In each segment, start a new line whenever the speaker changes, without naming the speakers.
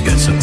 You got some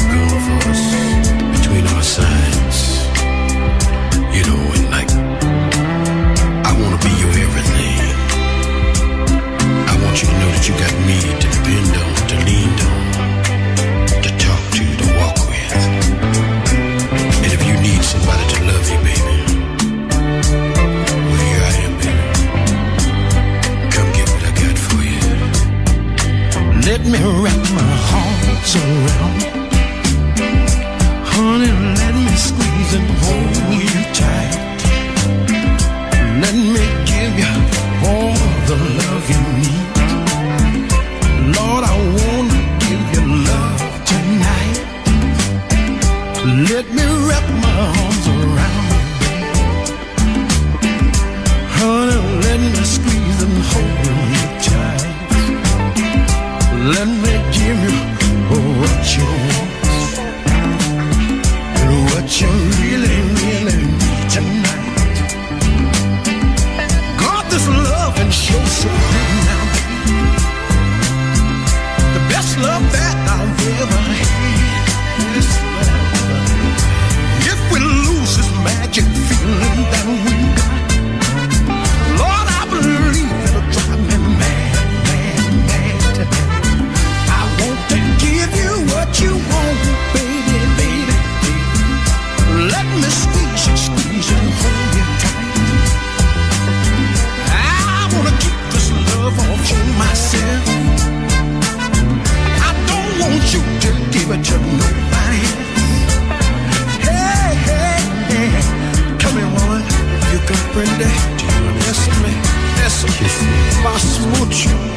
вас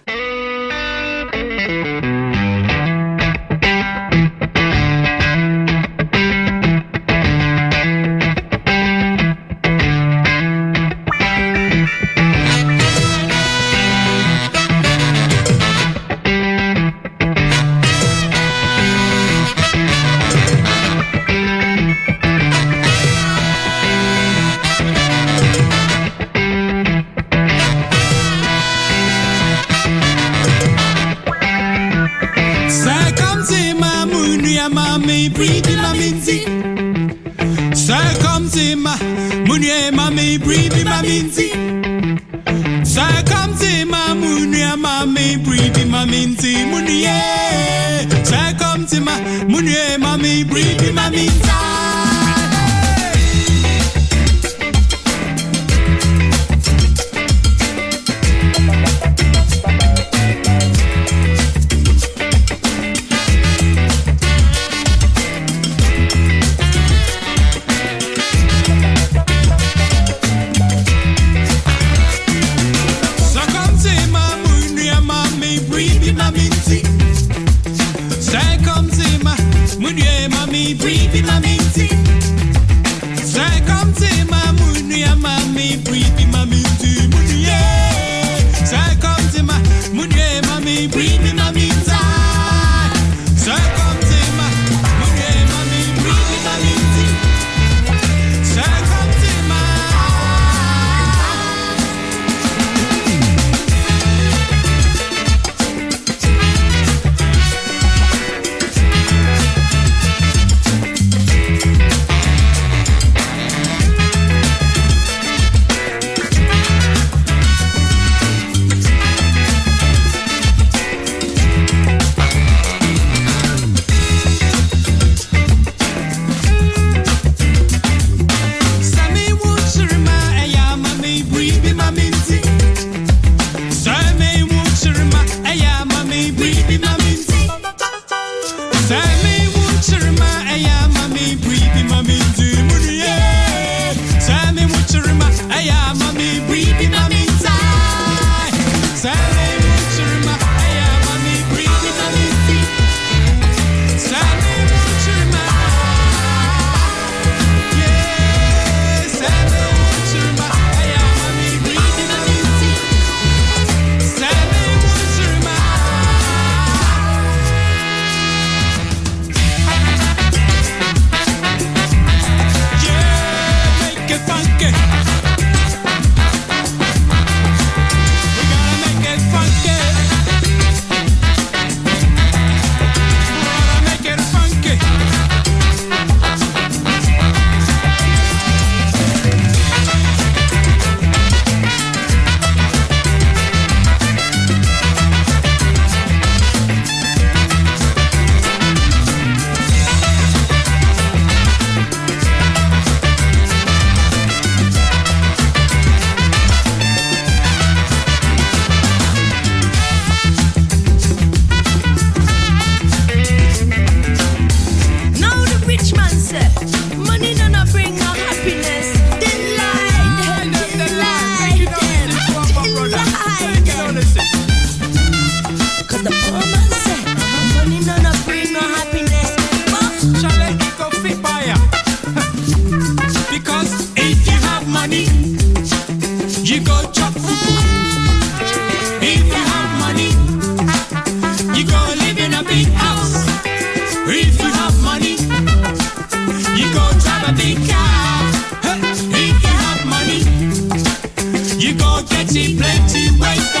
maminzi
Sakamzi mamunia
mami Bribi maminzi munie my mamunia
mami Bribi maminza Sami wunchirma aya plenty
ways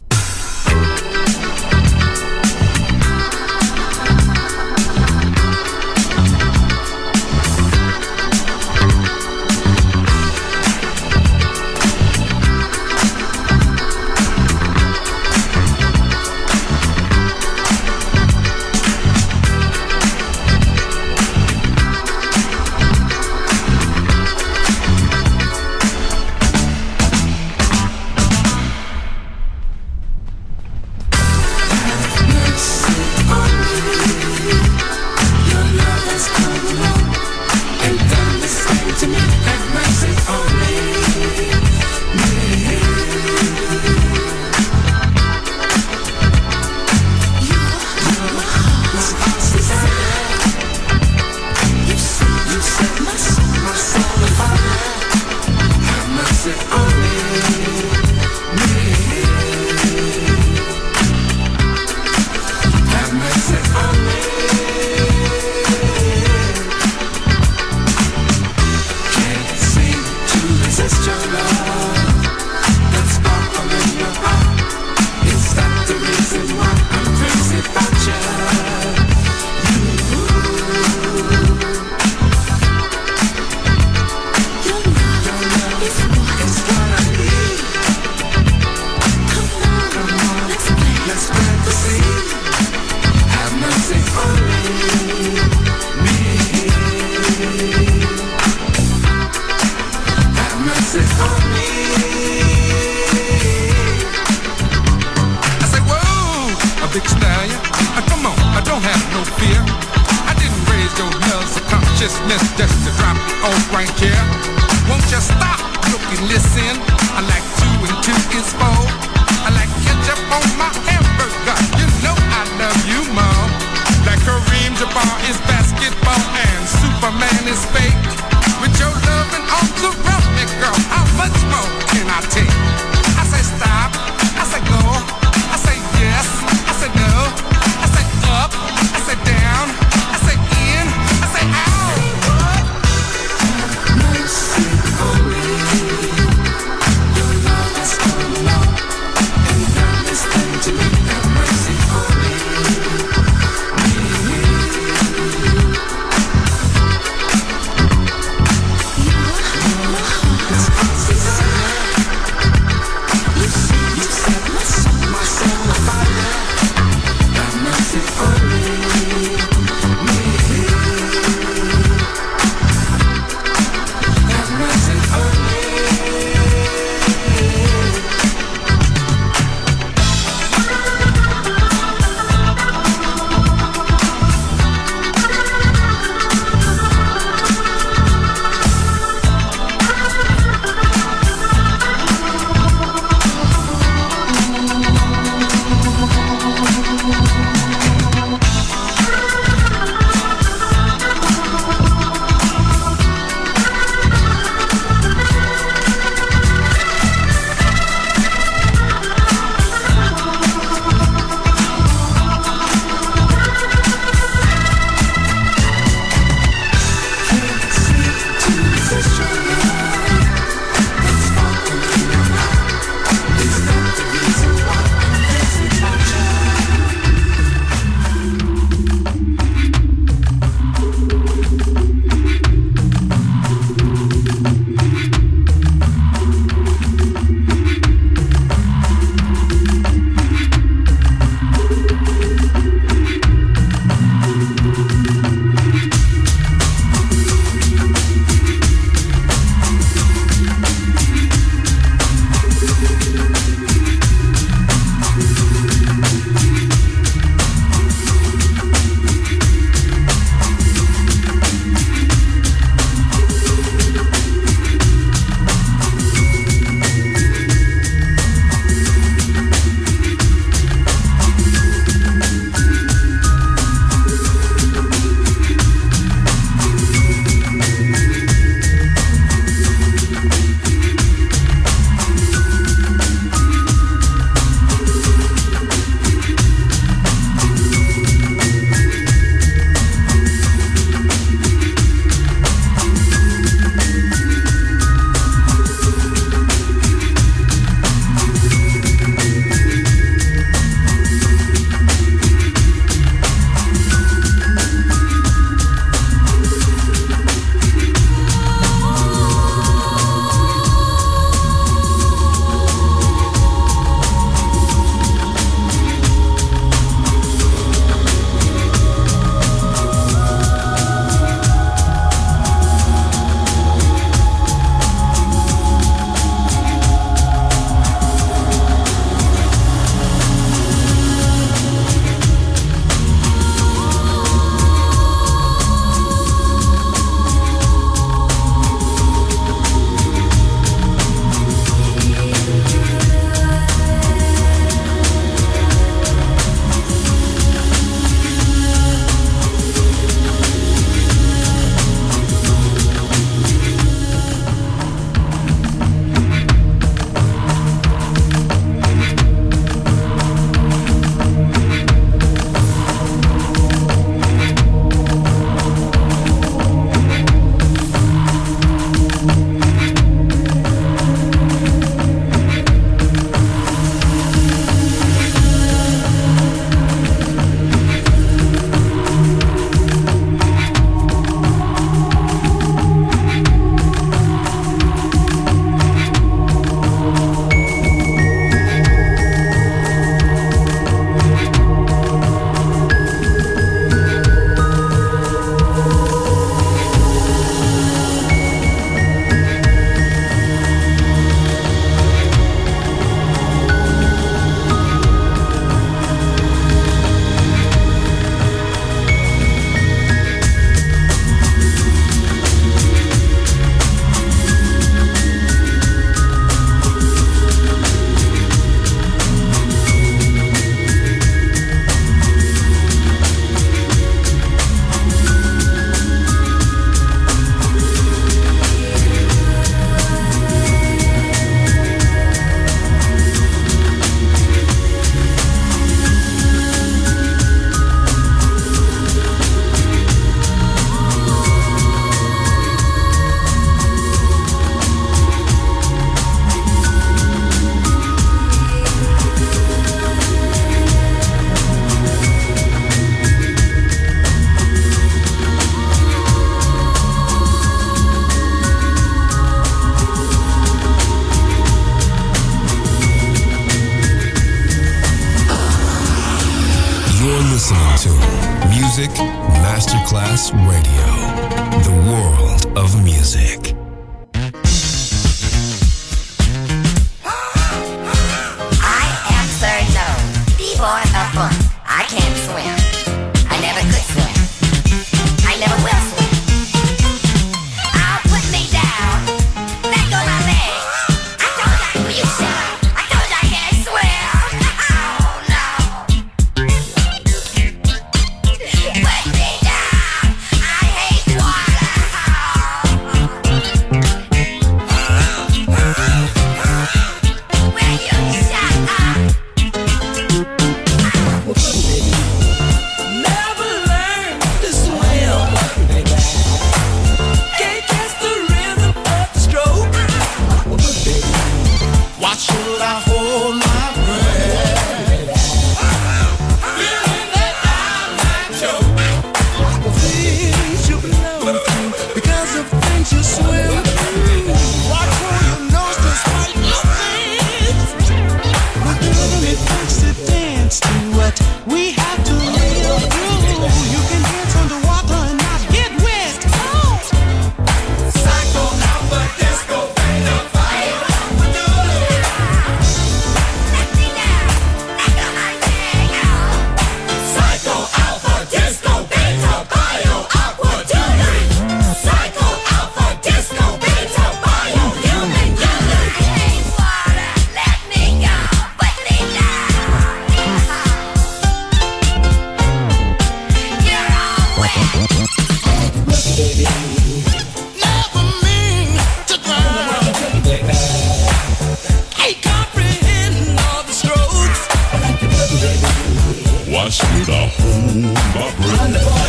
Run the
ball.